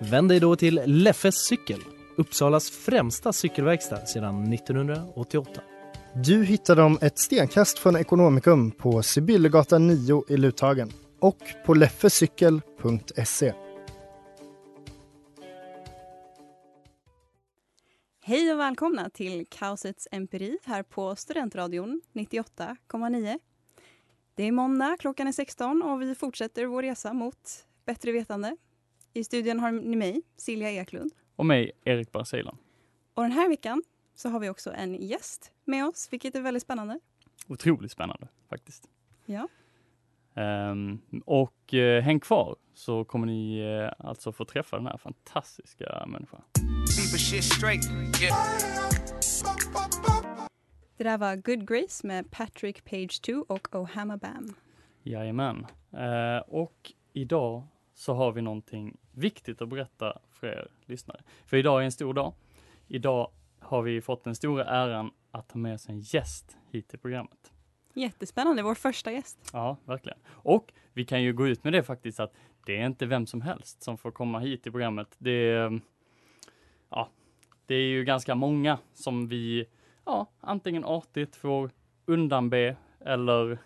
Vänd dig då till Leffes cykel, Uppsalas främsta cykelverkstad sedan 1988. Du hittar dem ett stenkast från Ekonomikum på Sibyllegatan 9 i Luthagen och på leffecykel.se. Hej och välkomna till Kaosets empiri här på Studentradion 98,9. Det är måndag, klockan är 16 och vi fortsätter vår resa mot bättre vetande. I studion har ni mig, Silja Eklund. Och mig, Erik Barcelan. Och den här veckan så har vi också en gäst med oss, vilket är väldigt spännande. Otroligt spännande faktiskt. Ja. Um, och uh, häng kvar så kommer ni uh, alltså få träffa den här fantastiska människan. Det där var Good Grace med Patrick Page 2 och Ohama Bam. Jajamän. Uh, och idag så har vi någonting viktigt att berätta för er lyssnare. För idag är en stor dag. Idag har vi fått den stora äran att ta med oss en gäst hit till programmet. Jättespännande, vår första gäst. Ja, verkligen. Och vi kan ju gå ut med det faktiskt att det är inte vem som helst som får komma hit till programmet. Det är, ja, det är ju ganska många som vi, ja, antingen artigt får undanbe eller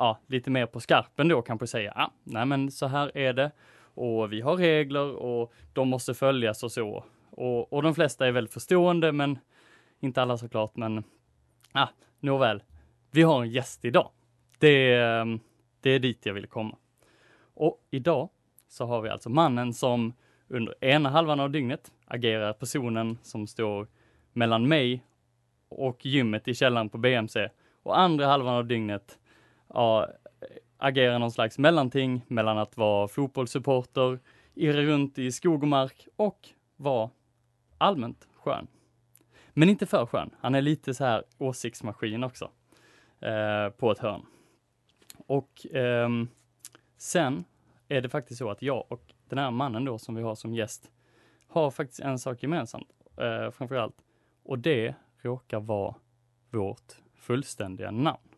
ja, lite mer på skarpen då kanske säga, ah, nej men så här är det och vi har regler och de måste följas och så. Och, och de flesta är väldigt förstående, men inte alla såklart, men ah, nåväl. Vi har en gäst idag. Det, ehm, det är dit jag vill komma. Och idag så har vi alltså mannen som under ena halvan av dygnet agerar personen som står mellan mig och gymmet i källaren på BMC och andra halvan av dygnet ja, agera någon slags mellanting mellan att vara fotbollssupporter, irra runt i skog och mark och vara allmänt skön. Men inte för skön. Han är lite så här åsiktsmaskin också. Eh, på ett hörn. Och eh, sen är det faktiskt så att jag och den här mannen då som vi har som gäst har faktiskt en sak gemensamt eh, framför allt. Och det råkar vara vårt fullständiga namn.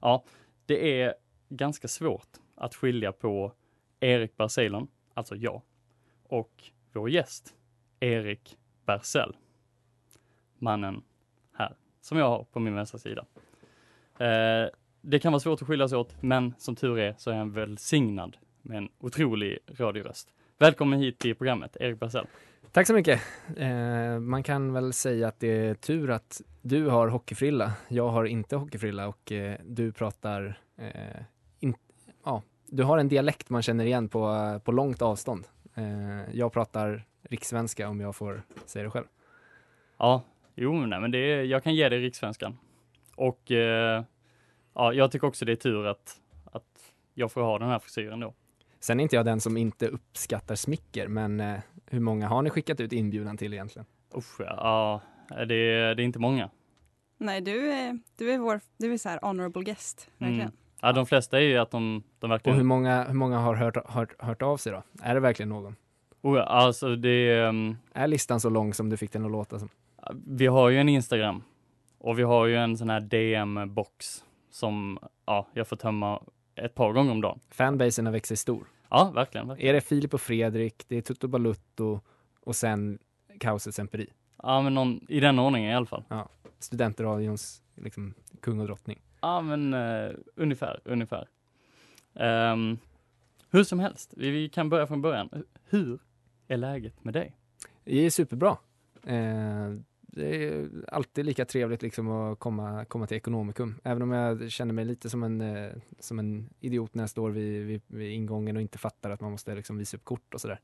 Ja, det är ganska svårt att skilja på Erik Berzelon, alltså jag, och vår gäst, Erik Bersell. Mannen här, som jag har på min vänstra sida. Eh, det kan vara svårt att skilja sig åt, men som tur är så är han välsignad med en otrolig radioröst. Välkommen hit till programmet, Erik Bersell. Tack så mycket. Eh, man kan väl säga att det är tur att du har hockeyfrilla. Jag har inte hockeyfrilla och eh, du pratar eh, in, ja, du har en dialekt man känner igen på, på långt avstånd. Eh, jag pratar rikssvenska om jag får säga det själv. Ja, jo, nej, men det är, jag kan ge dig rikssvenskan. Och eh, ja, jag tycker också det är tur att, att jag får ha den här frisyren då. Sen är inte jag den som inte uppskattar smicker, men eh, hur många har ni skickat ut inbjudan till egentligen? Usch, ja, det, är, det är inte många. Nej, du är, du är vår, du är så här honorable guest, verkligen. Mm. Ja, de flesta är ju att de, de verkligen... Och hur många, hur många har hört, hört, hört av sig då? Är det verkligen någon? Oh, alltså det... Um... Är listan så lång som du fick den att låta som? Vi har ju en Instagram och vi har ju en sån här DM-box som ja, jag får tömma ett par gånger om dagen. Fanbasen har växt sig stor. Ja, verkligen, verkligen. Är det Filip och Fredrik, det är Tutto Balutto och sen Kaosets empiri? Ja, men någon, i den ordningen i alla fall. Ja, studentradions liksom, kung och drottning. Ja, men uh, ungefär, ungefär. Um, hur som helst, vi, vi, kan börja från början. Hur är läget med dig? Det är superbra. Uh, det är alltid lika trevligt liksom att komma, komma till Ekonomikum. Även om jag känner mig lite som en, eh, som en idiot när jag står vid, vid, vid ingången och inte fattar att man måste liksom visa upp kort och sådär.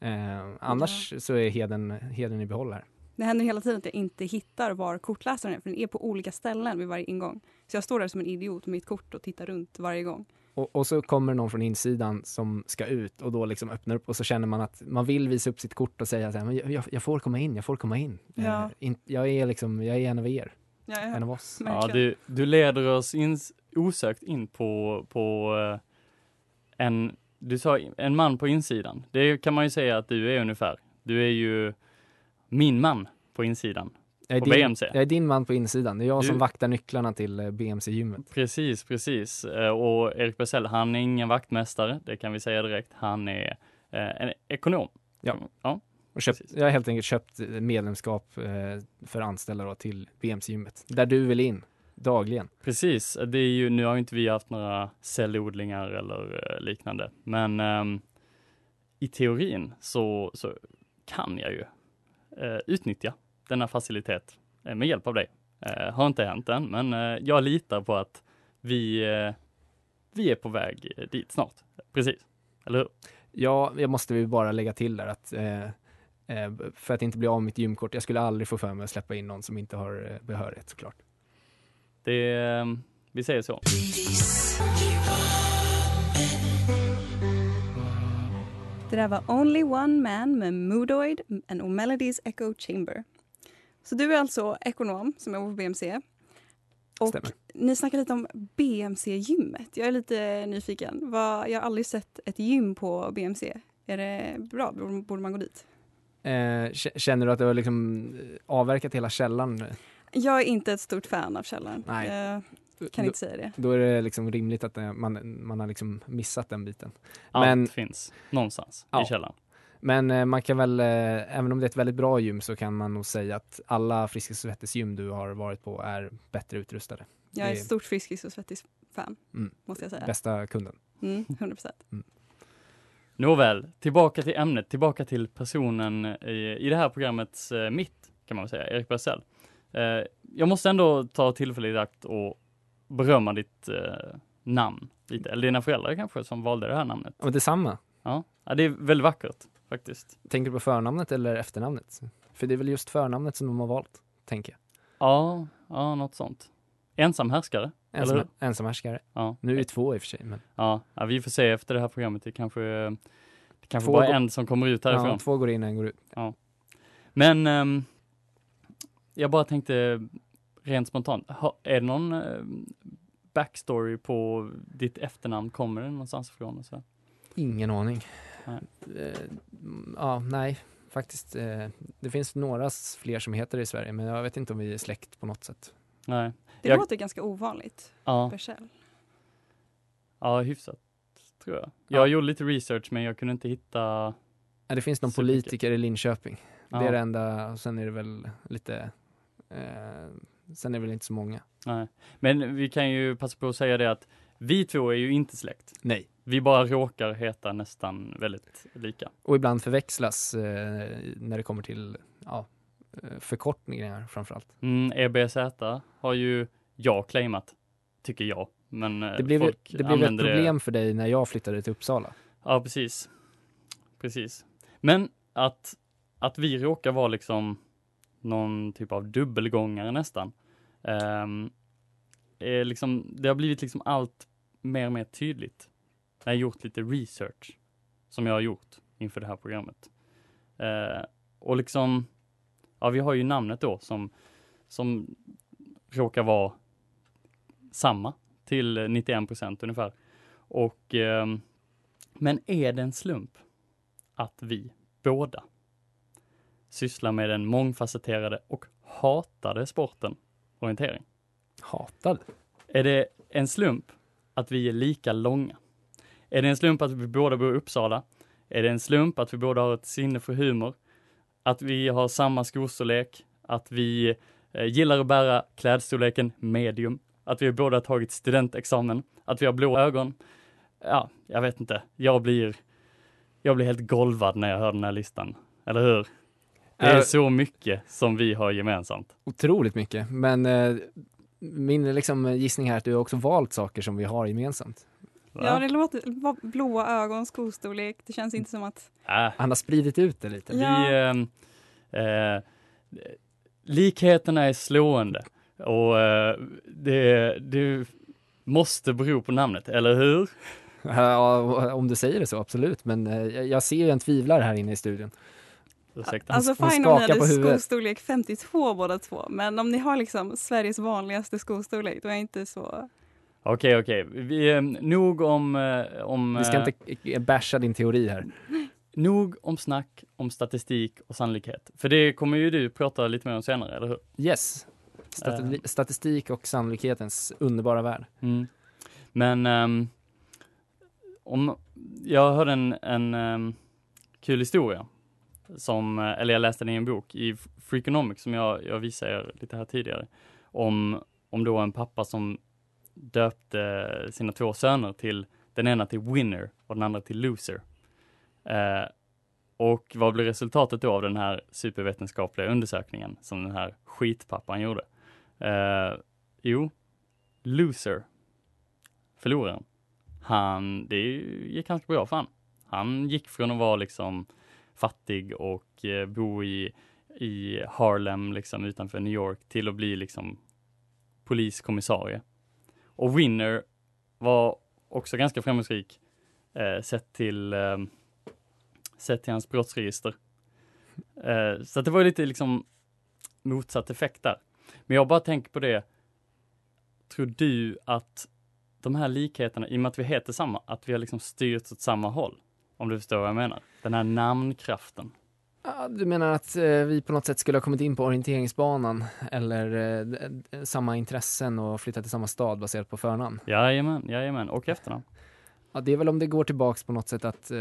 Eh, annars ja. så är heden, heden i behåll här. Det händer hela tiden att jag inte hittar var kortläsaren är, för den är på olika ställen vid varje ingång. Så jag står där som en idiot med mitt kort och tittar runt varje gång. Och, och så kommer någon från insidan som ska ut och då liksom öppnar upp och så känner man att man vill visa upp sitt kort och säga så här, men jag, jag får komma in, jag får komma in. Ja. Eh, in jag är liksom, jag är en av er, Ja, en ja. av oss. Ja, du, du leder oss in, osökt in på, på eh, en, du sa en man på insidan. Det kan man ju säga att du är ungefär. Du är ju min man på insidan. Jag är, På din, BMC. jag är din man på insidan, det är jag Du- som vaktar nycklarna till eh, BMC-gymmet. Precis, precis. Eh, Och Erik Bersell, han är ingen vaktmästare, det kan vi säga direkt. Han är eh, en ekonom. Ja. ja. Och köpt, jag har helt enkelt köpt medlemskap för anställda då, till BMC-gymmet, där du vill in dagligen. Precis, det är ju, nu har inte vi haft några cellodlingar eller liknande, men ehm, i teorin så, så kan jag ju eh, utnyttja denna facilitet eh, med hjälp av dig. Eh, har inte hänt än, men eh, jag litar på att vi, eh, vi är på väg dit snart. Precis, eller hur? Ja, jag måste ju bara lägga till där att för att inte bli av med mitt gymkort, jag skulle aldrig få för mig att släppa in någon som inte har eh, behörighet såklart. Det, vi säger så. Det där var Only One Man med Moodoid and Melodies Echo Chamber. Så du är alltså ekonom som jobbar på BMC. Och Stämmer. ni snackar lite om BMC-gymmet. Jag är lite nyfiken. Vad, jag har aldrig sett ett gym på BMC. Är det bra? Borde man gå dit? Eh, känner du att du har liksom eh, avverkat hela källaren? Jag är inte ett stort fan av källaren. Nej. Jag kan då, inte säga det. då är det liksom rimligt att eh, man, man har liksom missat den biten. Allt Men- finns någonstans Ja. i källaren. Men eh, man kan väl, eh, även om det är ett väldigt bra gym så kan man nog säga att alla Friskis och Svettis gym du har varit på är bättre utrustade. Jag är ett stort Friskis och Svettis-fan, Mm. måste jag säga. Bästa kunden. Mm, 100 procent. Nåväl, tillbaka till ämnet, tillbaka till personen i, i det här programmets eh, mitt, kan man väl säga, Erik Bersell. Eh, jag måste ändå ta tillfället i akt och berömma ditt eh, namn lite, eller dina föräldrar kanske som valde det här namnet. Ja, detsamma. Ja, ja det är väldigt vackert faktiskt. Tänker du på förnamnet eller efternamnet? För det är väl just förnamnet som de har valt, tänker jag. Ja, ja, något sånt. Ensam härskare, eller Ensam, hur? ensamhärskare. Ja. Nu är det två i och för sig, men Ja, ja, vi får se efter det här programmet. Det kanske, det kanske Två bara är går- en som kommer ut härifrån. ja, två går in, en går ut. Men ehm, jag bara tänkte rent spontant, är det någon ehm, backstory på ditt efternamn? Kommer det någonstans ifrån? Och så? Ingen aning. Eh, ja, nej, faktiskt. Eh, det finns några fler som heter det i Sverige, men jag vet inte om vi är släkt på något sätt. Nej. Det Jag- låter ganska ovanligt. Ja, Bersell. ja, hyfsat tror jag. Jag gjorde lite research men jag kunde inte hitta Ja, det finns någon mycket. politiker i Linköping. Ja. Det är det enda, och sen är det väl lite, eh, sen är det väl inte så många. Nej. Men vi kan ju passa på att säga det att vi två är ju inte släkt. Nej. Vi bara råkar heta nästan väldigt lika. Och ibland förväxlas eh, när det kommer till ja, eh, förkortningar framförallt. Mm, EBZ har ju jag claimat, tycker jag. Men eh, Det blev, folk det blev ett problem för dig när jag flyttade till Uppsala. Ja, precis. Precis. Men att, att vi råkar vara liksom någon typ av dubbelgångare nästan. ehm, är liksom, det har blivit liksom allt mer och mer tydligt. Jag har gjort lite research som jag har gjort inför det här programmet. Eh, och liksom, ja vi har ju namnet då som, som råkar vara samma till 91 procent ungefär. Och ehm, men är det en slump att vi båda sysslar med den mångfacetterade och hatade sporten orientering? Hatad. Är det en slump att vi är lika långa? Är det en slump att vi båda bor i Uppsala? Är det en slump att vi båda har ett sinne för humor? Att vi har samma skostorlek? Att vi eh, gillar att bära klädstorleken medium? Att vi båda tagit studentexamen? Att vi har blå ögon? Ja, jag vet inte. Jag blir, jag blir helt golvad när jag hör den här listan. Eller hur? Det är Äh, så mycket som vi har gemensamt. Otroligt mycket, men eh, min liksom, gissning här är att du har också valt saker som vi har gemensamt. Va? Ja, det låter blåa ögon, skostorlek. Det känns inte som att... Äh, Han har spridit ut det lite. Ja. Vi, ehm, eh, likheterna är slående och eh, det, det måste bero på namnet, eller hur? Ja, om du säger det så, absolut. Men eh, jag ser ju en tvivlare här inne i studion. Ursäkta. Alltså fine om ni hade skostorlek 52 båda två, men om ni har liksom Sveriges vanligaste skostorlek, då är jag inte så... Okej, okej. Vi, eh, nog om, eh, om... Vi ska eh, inte basha din teori här. Nog om snack om statistik och sannolikhet. För det kommer ju du prata lite mer om senare, eller hur? Yes. Stati- statistik och sannolikhetens underbara värld. Mm. Men ehm, om, jag hörde en, en ehm, kul historia, som, eller jag läste den i en bok i Freakonomics som jag, jag visade er lite här tidigare, om, om då en pappa som döpte sina två söner till, den ena till Winner och den andra till Loser. Eh, och vad blev resultatet då av den här supervetenskapliga undersökningen som den här skitpappan gjorde? Eh, jo, Loser förloraren. Han, det gick ganska bra för han. Han gick från att vara liksom fattig och eh, bo i, i Harlem liksom utanför New York till att bli liksom poliskommissarie. Och Winner var också ganska framgångsrik eh, sett till eh, sett till hans brottsregister. Eh, så det var ju lite liksom motsatt effekt där. Men jag bara tänker på det. Tror du att de här likheterna, i och med att vi heter samma, att vi har liksom styrts åt samma håll? Om du förstår vad jag menar? Den här namnkraften. Du menar att eh, vi på något sätt skulle ha kommit in på orienteringsbanan eller eh, samma intressen och flyttat till samma stad baserat på förnamn? Jajamän, jajamän, och efternamn. Ja, det är väl om det går tillbaks på något sätt att, eh,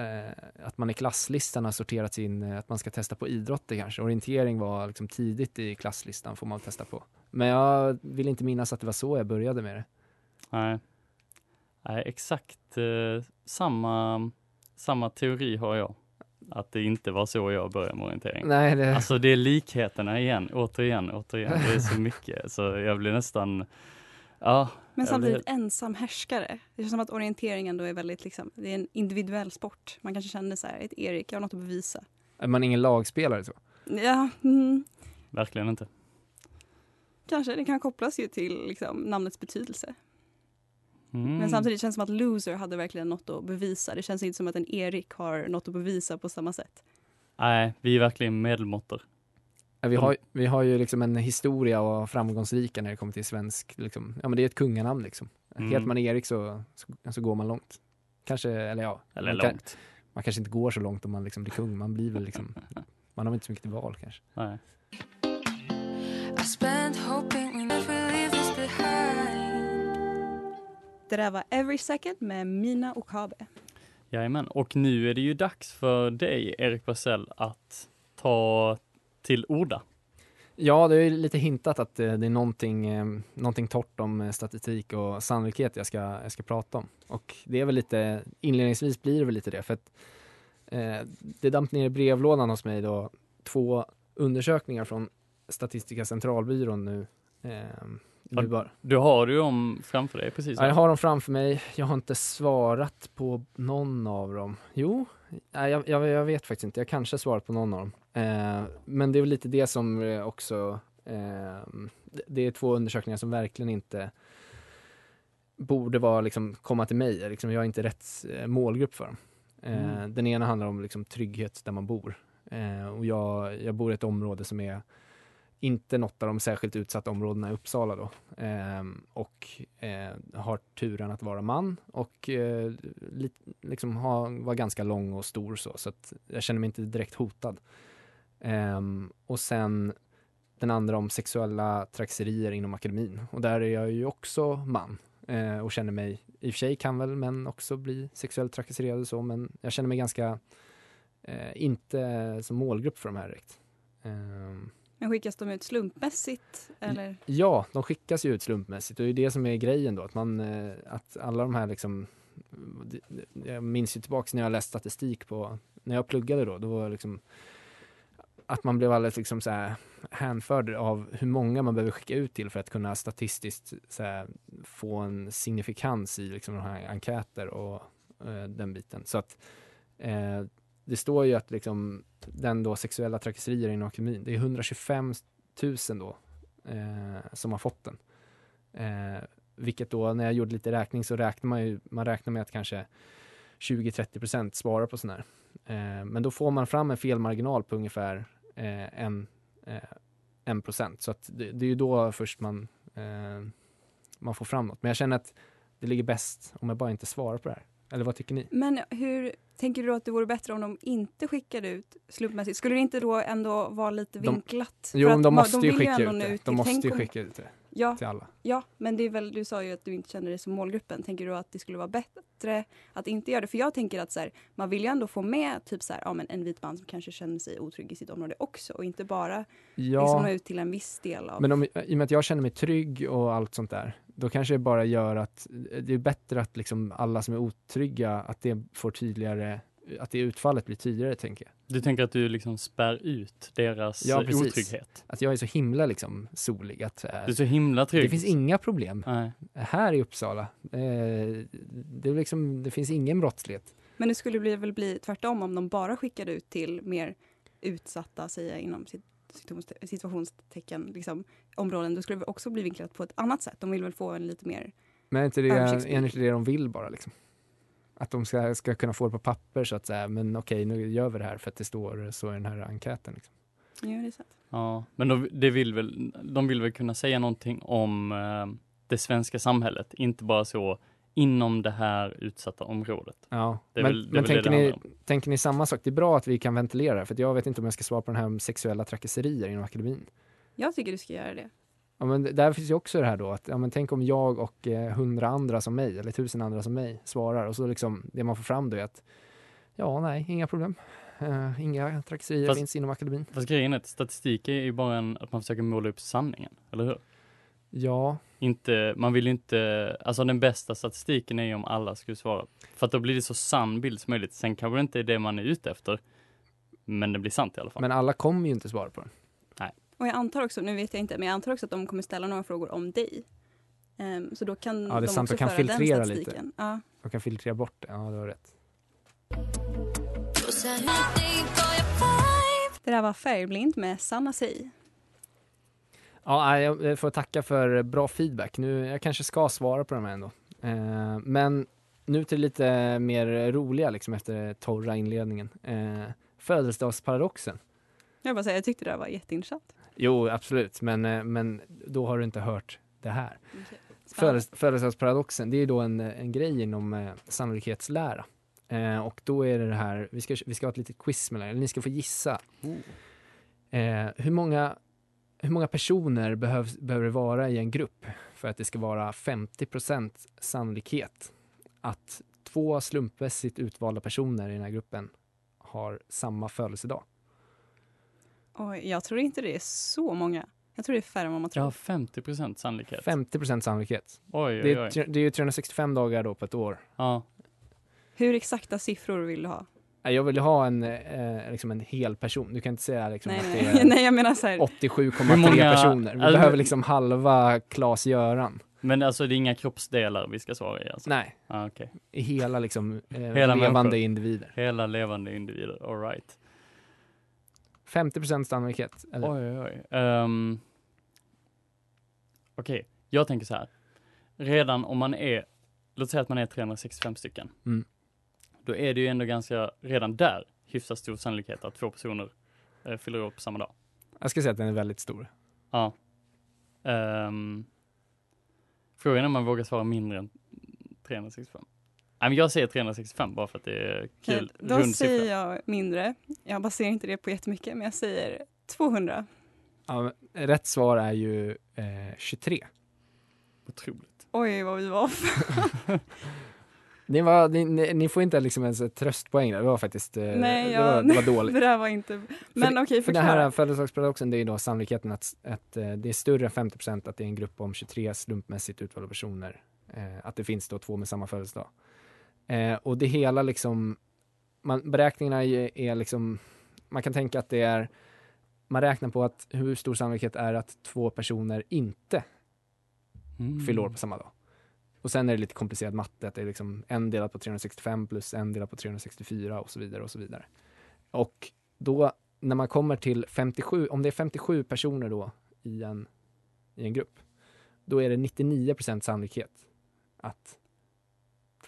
eh, att man i klasslistan har sorterat in att man ska testa på idrotter kanske. Orientering var liksom tidigt i klasslistan får man testa på. Men jag vill inte minnas att det var så jag började med det. Nej, Nej exakt eh, samma, samma teori har jag. Att det inte var så jag började med orientering. Nej, det, Alltså det är likheterna igen, återigen, återigen. Det är så mycket, så jag blir nästan, ja. Men samtidigt blir- ensam härskare. Det känns som att orienteringen då är väldigt liksom, det är en individuell sport. Man kanske känner så här, ett Erik, jag har något att bevisa. är man ingen lagspelare så? Ja, mm, Verkligen inte. kanske. Det kan kopplas ju till liksom, namnets betydelse. Mm. Men samtidigt känns det som att loser hade verkligen något att bevisa. Det känns inte som att en Erik har något att bevisa på samma sätt. Nej, vi är verkligen medelmåttor. Ja, Vi har, vi har ju liksom en historia och framgångsrika när det kommer till svensk, liksom. ja men det är ett kunganamn liksom. Mm. Heter man Erik så, så, så går man långt. Kanske, eller ja, Eller man, kan, långt. man kanske inte går så långt om man liksom blir kung, man blir väl liksom, man har inte så mycket till val kanske. Nej. I spent hoping we never leave this behind. Det där var Every Second med Mina Okabe. Jajamän, och nu är det ju dags för dig, Erik Barsell, att ta till orda. Ja, det är ju lite hintat att eh, det är någonting, eh, någonting torrt om eh, statistik och sannolikhet jag ska, jag ska prata om. Och det är väl lite, inledningsvis blir det väl lite det, för att eh, det damp ner i brevlådan hos mig då två undersökningar från Statistiska centralbyrån nu. Eh, Ja, nu bara. Du har du dem framför dig precis. Ja, jag har dem framför mig. Jag har inte svarat på någon av dem. Jo, jag, jag, jag vet faktiskt inte. Jag kanske har svarat på någon av dem. Eh, men det är väl lite det som eh, också... Eh, det- det är två undersökningar som verkligen inte borde vara, liksom, komma till mig. Liksom, jag är inte rätt eh, målgrupp för dem. Eh, Mm. Den ena handlar om liksom, trygghet där man bor. Eh, och jag, jag bor i ett område som är inte något av de särskilt utsatta områdena i Uppsala då. Eh, och eh, har turen att vara man och eh, li, liksom ha, vara ganska lång och stor så, så att jag känner mig inte direkt hotad. Ehm, och sen den andra om sexuella trakasserier inom akademin. Och där är jag ju också man eh, och känner mig, i och för sig kan väl män också bli sexuellt trakasserade och så, men jag känner mig ganska eh, inte som målgrupp för de här direkt. Ehm, men skickas de ut slumpmässigt? Eller? Ja, de skickas ju ut slumpmässigt och det är det som är grejen då, att man, eh, att alla de här liksom, jag minns ju tillbaks när jag läste statistik på, när jag pluggade då, då var liksom att man blev alldeles liksom så här hänförd av hur många man behöver skicka ut till för att kunna statistiskt så här, få en signifikans i liksom de här enkäter och eh, den biten. Så att eh, det står ju att liksom den då sexuella trakasserier inom akademin, det är 125 000 då eh, som har fått den. Eh, vilket då när jag gjorde lite räkning så räknar man ju, man räknar med att kanske 20-30% svarar på sån här. Eh, men då får man fram en felmarginal på ungefär eh, en, eh, en procent. Så att det, det är ju då först man, eh, man får fram något. Men jag känner att det ligger bäst om jag bara inte svarar på det här. Eller vad tycker ni? Men hur tänker du då att det vore bättre om de inte skickade ut slumpmässigt? Skulle det inte då ändå vara lite De- vinklat? Jo, För men att de måste ju vill skicka ut det. De måste ju skicka ut det Ja, till alla. ja, men det är väl, du sa ju att du inte känner dig som målgruppen. Tänker du att det skulle vara bättre att inte göra det? För jag tänker att så här, man vill ju ändå få med typ så här, ja, men en vit man som kanske känner sig otrygg i sitt område också och inte bara liksom nå Ja, ut till en viss del av... men om, i och med att jag känner mig trygg och allt sånt där, då kanske det bara gör att det är bättre att liksom alla som är otrygga, att det får tydligare, att det utfallet blir tydligare tänker jag. Du tänker att du liksom spär ut deras Ja, precis. otrygghet? Att jag är så himla liksom solig att eh, Du är så himla trygg. det finns inga problem Nej. här i Uppsala. Eh, det, är liksom, det finns ingen brottslighet. Men det skulle bli, väl bli tvärtom om de bara skickade ut till mer utsatta, säger jag inom sit- situations- situationstecken, liksom, områden. Då skulle det också bli vinklat på ett annat sätt. De vill väl få en lite mer... Men är inte det, är inte det de vill bara liksom? Att de ska, ska kunna få det på papper så att säga, men okej nu gör vi det här för att det står så i den här enkäten. Liksom. Ja, det är sant. Ja, men de, det vill väl, de vill väl kunna säga någonting om eh, det svenska samhället, inte bara så inom det här utsatta området. Ja, Det är men, väl- det men väl det tänker, det ni, tänker ni samma sak? Det är bra att vi kan ventilera, för att jag vet inte om jag ska svara på den här om sexuella trakasserier inom akademin. Jag tycker du ska göra det. Ja, men där finns ju också det här då att ja, men tänk om jag och eh, hundra andra som mig, eller tusen andra som mig, svarar och så liksom det man får fram då är att ja, nej, inga problem. Eh, inga trakasserier Fast- finns inom akademin. Fast grejen är att statistik är ju bara en, att man försöker måla upp sanningen, eller hur? Ja, Inte, man vill ju inte, alltså den bästa statistiken är ju om alla skulle svara. För att då blir det så sann bild som möjligt. Sen kanske det inte är det man är ute efter, men det blir sant i alla fall. men alla kommer ju inte svara på den. Och jag antar också, nu vet jag inte, men jag antar också att de kommer ställa några frågor om dig. Ehm, så då kan Ja, det är de sant, också kan föra den filtrera lite. statistiken. Ja. De kan filtrera bort det, ja du har rätt. Det där var Färgblind med Sanna Sei. Ja, jag får tacka för bra feedback. Nu, jag kanske ska svara på de här ändå. Eh, men nu till lite mer roliga liksom efter torra inledningen. Eh, födelsedagsparadoxen. Jag bara säga, jag tyckte det där var jätteintressant. Jo, absolut, men, eh, men då har du inte hört det här. Födes- Födelsedagsparadoxen, det är då en, en grej inom eh, sannolikhetslära. Eh, och då är det det här, vi ska, vi ska ha ett litet quiz med er, ni ska få gissa. Eh, hur, många, hur många personer behövs, behöver det vara i en grupp för att det ska vara 50% sannolikhet att två slumpmässigt utvalda personer i den här gruppen har samma födelsedag? Oj, jag tror inte det är så många. Jag tror det är färre än vad man tror. Ja, 50 procent sannolikhet. 50% sannolikhet. Oj, Det oj, är, oj. tre- det är ju 365 dagar då på ett år. Ja. Hur exakta siffror vill du ha? Jag vill ju ha en, eh, liksom en hel person. Du kan inte säga liksom Nej, att det är nej, jag menar så här. 87,3 Hur många- personer. Vi alltså- behöver liksom halva Klas-Göran. Men alltså det är inga kroppsdelar vi ska svara i alltså? Nej, Ah, i hela liksom eh, Hela levande människor. individer. Hela levande individer, alright. 50 sannolikhet. Eller? Oj, oj, oj. Um, Okej, jag tänker så här. Redan om man är, låt säga att man är 365 stycken. Mm. Då är det ju ändå ganska, redan där, hyfsat stor sannolikhet att två personer eh, fyller upp samma dag. Jag ska säga att den är väldigt stor. Ja. Ehm, frågan är om man vågar svara mindre än 365. Jag säger 365 bara för att det är kul. Då rund säger siffra. jag mindre. Jag baserar inte det på jättemycket, men jag säger 200. Ja, rätt svar är ju eh, 23. Otroligt. Oj, vad vi var. Ni, var, ni, ni, ni får inte liksom ens ett tröstpoäng där. Det var faktiskt eh, Nej, det, var, det var dåligt. det där var inte... Men okej, För den förklara. här födelsedagsparadoxen, det är då sannolikheten att, att eh, det är större än 50% att det är en grupp om 23 slumpmässigt utvalda personer. Eh, att det finns då två med samma födelsedag. Eh, och det hela liksom, man, beräkningarna är, är liksom, man kan tänka att det är, man räknar på att hur stor sannolikhet är att två personer inte Mm. fyller år på samma dag. Och sen är det lite komplicerad matte, att det är liksom en delat på 365 plus en delat på 364 och så vidare och så vidare. Och då när man kommer till 57, om det är 57 personer då i en, i en grupp, då är det 99% sannolikhet att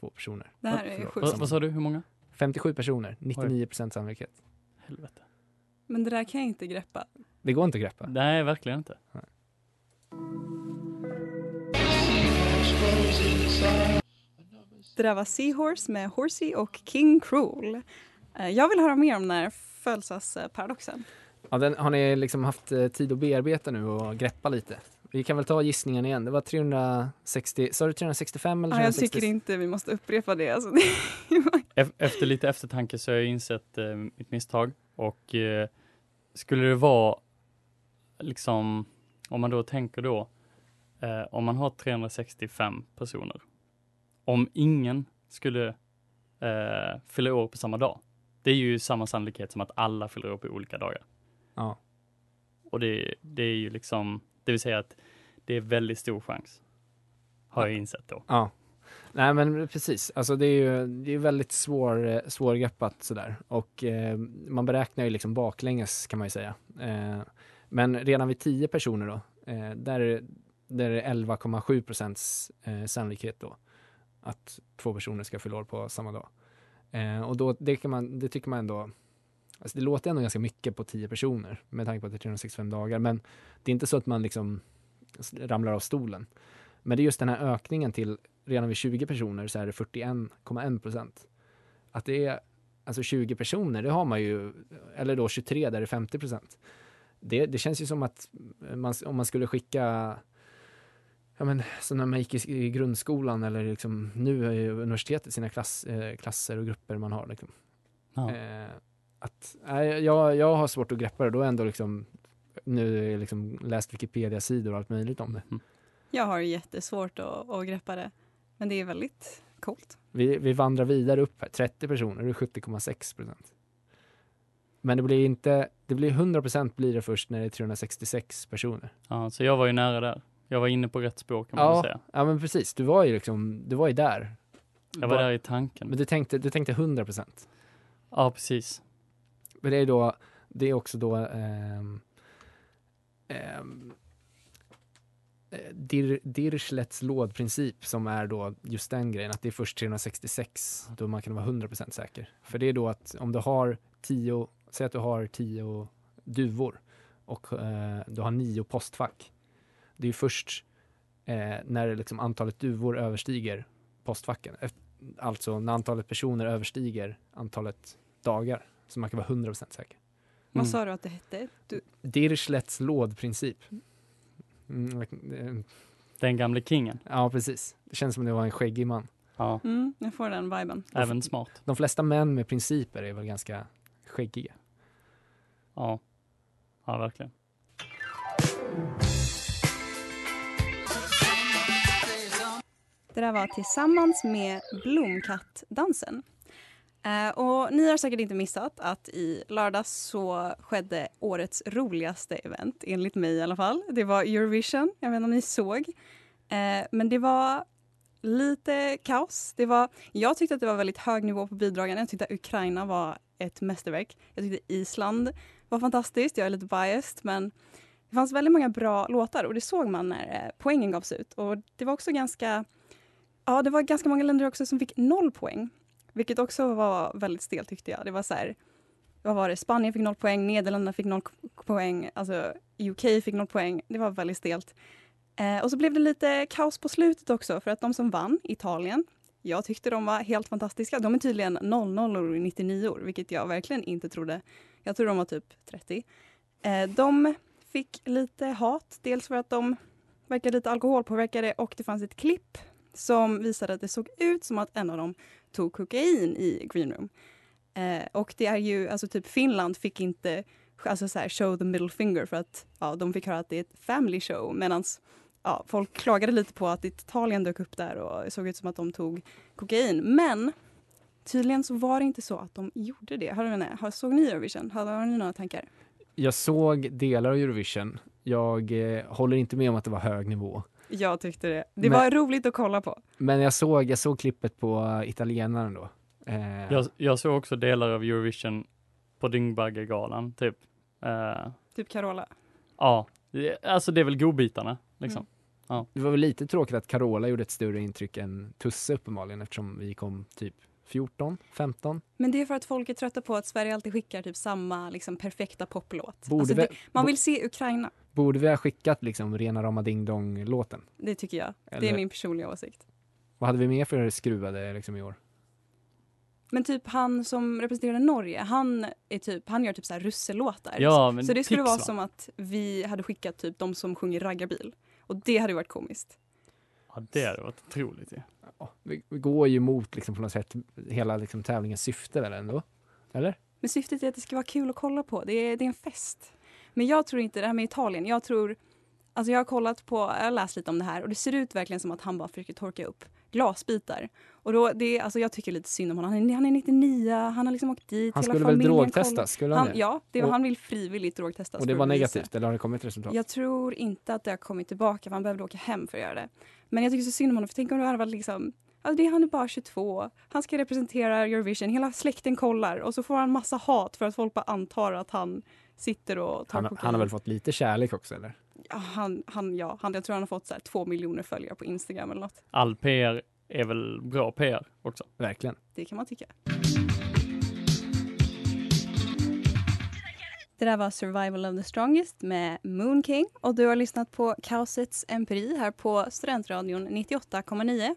två personer Det här är sjukt. Vad, vad sa du, hur många? 57 personer, 99 sannolikhet. Helvete. Men det där kan jag inte greppa. Det går inte att greppa. Nej, verkligen inte. Det där var Seahorse med Horsey och King Cruel. Eh, Jag vill höra mer om den här födelseparadoxen. Ja, den har ni liksom haft eh, tid att bearbeta nu och greppa lite. Vi kan väl ta gissningen igen. Det var 360, sa du 365 eller Ja, jag 360? tycker inte vi måste upprepa det. Alltså, Ef- Efter lite eftertanke så har jag insett eh, mitt misstag och eh, skulle det vara liksom, om man då tänker då, eh, om man har 365 personer, om ingen skulle eh, fylla år på samma dag, det är ju samma sannolikhet som att alla fyller år på olika dagar. Ja. Och det, det är ju liksom, det vill säga att det är väldigt stor chans, har jag insett då. Ja. Nej men precis, alltså det är ju det är väldigt svår, eh, svårgreppat sådär och eh, man beräknar ju liksom baklänges kan man ju säga. Eh, men redan vid 10 personer då, eh, där, är- där är det 11,7 procents eh, sannolikhet då att två personer ska fylla år på samma dag. Eh, och då, det, kan man, det tycker man ändå, alltså det låter ändå ganska mycket på 10 personer med tanke på att det är 365 dagar, men det är inte så att man liksom ramlar av stolen. Men det är just den här ökningen till redan vid 20 personer så är det 41,1 procent. Att det är alltså 20 personer, det har man ju, eller då 23 där det är 50 procent. Det, det känns ju som att man, om man skulle skicka Ja men som när man gick i, i grundskolan eller liksom nu i universitetet sina klass, eh, klasser och grupper man har liksom. Ja. Eh, att, nej, jag, jag har svårt att greppa det, då har jag ändå liksom nu liksom läst Wikipedia-sidor och allt möjligt om det. Mm. Jag har jättesvårt att, att greppa det. Men det är väldigt coolt. Vi, vi vandrar vidare upp här, 30 personer, det är 70,6 procent. Men det blir inte, det blir 100 procent blir det först när det är 366 personer. Ja, så jag var ju nära där. Jag var inne på rätt spår kan man Ja, säga. ja men precis, du var ju liksom, du var ju där. Jag var där i tanken. Men du tänkte, du tänkte 100 procent. Ja, precis. Men det är då, det är också då ehm, eh, Dir, Dirchlets lådprincip som är då just den grejen, att det är först 366 då man kan vara 100% säker. För det är då att om du har 10, säg att du har 10 duvor och eh, du har nio postfack. Det är först eh, när liksom antalet duvor överstiger postfacken, Eft- alltså när antalet personer överstiger antalet dagar, så man kan vara 100% säker. Vad Mm. sa du att det hette? Du, Dirchlets lådprincip. Mm, eh, Den gamle kingen. ja, precis. Det känns som det var en skäggig man. Ja, mm, jag får den viben. även smart. De flesta män med principer är väl ganska skäggiga. Ja, ja verkligen. Det där var tillsammans med Blomkattdansen. Eh, och ni har säkert inte missat att i lördags så skedde årets roligaste event, enligt mig i alla fall. Det var Eurovision, jag vet inte om ni såg. Eh, men det var lite kaos. Det var, jag tyckte att det var väldigt hög nivå på bidragen. Jag tyckte att Ukraina var ett mästerverk. Jag tyckte Island var fantastiskt. Jag är lite biased, men det fanns väldigt många bra låtar och det såg man när eh, poängen gavs ut. Och det var också ganska Ja, det var ganska många länder också som fick noll poäng. Vilket också var väldigt stelt tyckte jag. Det var så här, vad var det? Spanien fick noll poäng, Nederländerna fick noll poäng, alltså UK fick noll poäng. Det var väldigt stelt. Eh, och så blev det lite kaos på slutet också för att de som vann, Italien, jag tyckte de var helt fantastiska. De är tydligen 00 och 99 vilket jag verkligen inte trodde. Jag tror de var typ 30. Eh, de fick lite hat, dels för att de verkade lite alkoholpåverkade och det fanns ett klipp som visade att det såg ut som att en av dem tog kokain i green room. Eh, och det är ju, alltså typ Finland fick inte alltså så här, show the middle finger för att ja, de fick höra att det är ett family show medan ja, folk klagade lite på att Italien dök upp där och såg ut som att de tog kokain. Men tydligen så var det inte så att de gjorde det. Hörde ni, har, såg ni Eurovision? Har, har ni några tankar? Jag såg delar av Eurovision. Jag eh, håller inte med om att det var hög nivå. Jag tyckte det. Det Men- var roligt att kolla på. Men jag såg, jag såg klippet på italienaren då. Eh, Jag, jag såg också delar av Eurovision på Dyngbaggegalan, typ. Eh, Typ Carola. ja, alltså det är väl godbitarna, liksom. Ja. Det var väl lite tråkigt att Carola gjorde ett större intryck än Tusse uppenbarligen eftersom vi kom typ 14, 15. Men det är för att folk är trötta på att Sverige alltid skickar typ samma liksom, perfekta poplåt. Borde Alltså, vi- det, man vill se Ukraina. Borde vi ha skickat liksom rena rama ding dong låten? Det tycker jag. Det Eller- är min personliga åsikt. Vad hade vi mer för skruvade liksom i år? Men typ han som representerade Norge, han, är typ, han gör typ så här russellåtar. Ja, men så det skulle tics, vara va? som att vi hade skickat typ de som sjunger raggarbil. Och det hade varit komiskt. Ja, det hade varit otroligt ju. Ja, vi, vi går ju emot liksom på något sätt hela liksom tävlingens syfte väl ändå? Eller? Men syftet är att det ska vara kul att kolla på. Det är, det är en fest. Men jag tror inte det här med Italien. Jag tror, alltså jag har kollat på, jag har läst lite om det här och det ser ut verkligen som att han bara försöker torka upp glasbitar. Och då, det är, alltså jag tycker lite synd om honom. Han är, han är 99, han har liksom åkt dit. Han skulle väl drogtestas? Skulle han, Han, ja, det, Och- han vill frivilligt drogtestas. Och det var negativt eller har det kommit resultat? Jag tror inte att det har kommit tillbaka för han behövde åka hem för att göra det. Men jag tycker så synd om honom för tänk om det hade varit liksom Alltså det, han är bara 22. Han ska representera Eurovision. Hela släkten kollar och så får han massa hat för att folk bara antar att han sitter och tar han, kokain. han har väl fått lite kärlek också eller? Han, han, ja, han, jag tror han har fått så här, två miljoner följare på Instagram eller något. All PR är väl bra PR också. Verkligen. Det kan man tycka. Det där var Survival of the Strongest med Moon King och du har lyssnat på Kaosets empiri här på Studentradion 98,9.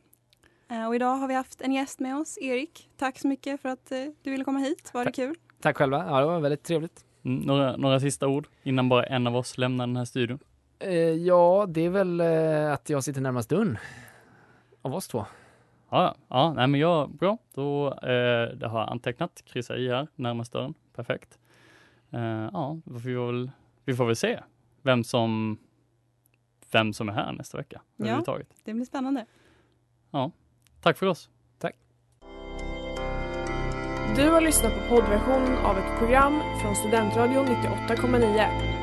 Eh, Och idag har vi haft en gäst med oss, Erik. Tack så mycket för att eh, du ville komma hit. Var det Tack. kul? Tack själva. Ja, det var väldigt trevligt. Mm, några, några sista ord innan bara en av oss lämnar den här studion. Eh, ja, det är väl eh, att jag sitter närmast dörren. Av oss två. Ja, ja, nej men jag, bra. Då, eh, det har jag antecknat, kryssa i här, närmast dörren. Perfekt. Eh, ja, vi får, väl, vi får väl se vem som, vem som är här nästa vecka. Ja. Det blir spännande. Tack för oss. Du har lyssnat på poddversion av ett program från Studentradion 98,9.